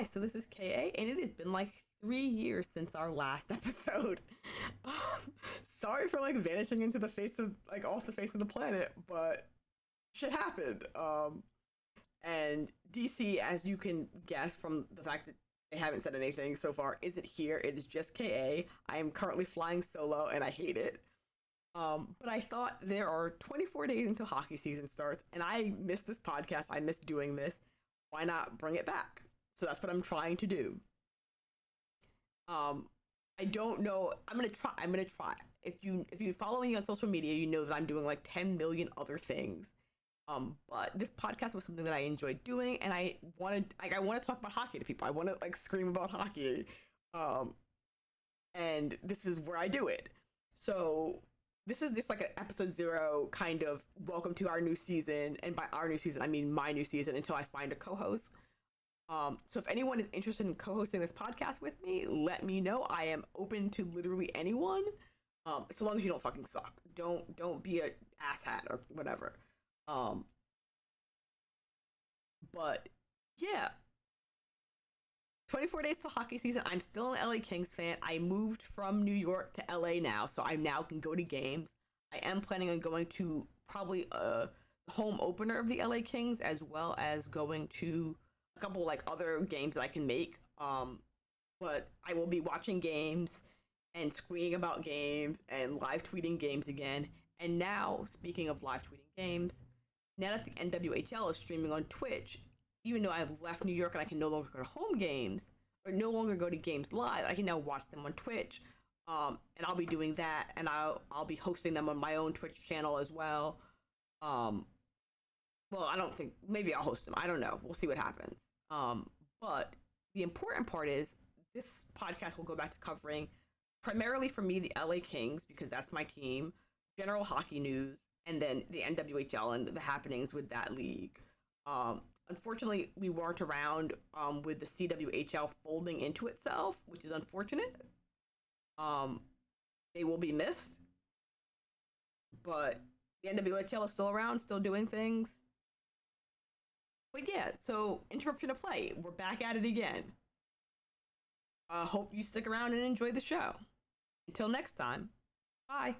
Hi, so this is KA, and it has been like three years since our last episode. sorry for like vanishing into the face of like off the face of the planet, but shit happened. Um, and DC, as you can guess from the fact that they haven't said anything so far, isn't here. It is just KA. I am currently flying solo, and I hate it. Um, but I thought there are 24 days until hockey season starts, and I miss this podcast. I miss doing this. Why not bring it back? So that's what I'm trying to do. Um, I don't know. I'm gonna try. I'm gonna try. If you if you follow me on social media, you know that I'm doing like 10 million other things. Um, but this podcast was something that I enjoyed doing, and I wanted like I want to talk about hockey to people. I want to like scream about hockey. Um, and this is where I do it. So this is just like an episode zero kind of welcome to our new season and by our new season i mean my new season until i find a co-host um, so if anyone is interested in co-hosting this podcast with me let me know i am open to literally anyone um, so long as you don't fucking suck don't don't be a asshat or whatever um, but yeah 24 days to hockey season. I'm still an LA Kings fan. I moved from New York to LA now, so I now can go to games. I am planning on going to probably a home opener of the LA Kings as well as going to couple like other games that I can make. Um, but I will be watching games and screaming about games and live tweeting games again. And now, speaking of live tweeting games, now that the NWHL is streaming on Twitch, even though I've left New York and I can no longer go to home games or no longer go to games live, I can now watch them on Twitch. Um, and I'll be doing that, and I'll I'll be hosting them on my own Twitch channel as well. Um, well, I don't think maybe I'll host them. I don't know. We'll see what happens. Um, but the important part is this podcast will go back to covering primarily for me the LA Kings because that's my team, general hockey news, and then the NWHL and the happenings with that league. Um, unfortunately, we weren't around um, with the CWHL folding into itself, which is unfortunate. Um, they will be missed, but the NWHL is still around, still doing things. But yeah, so interruption of play. We're back at it again. I uh, hope you stick around and enjoy the show. Until next time, bye.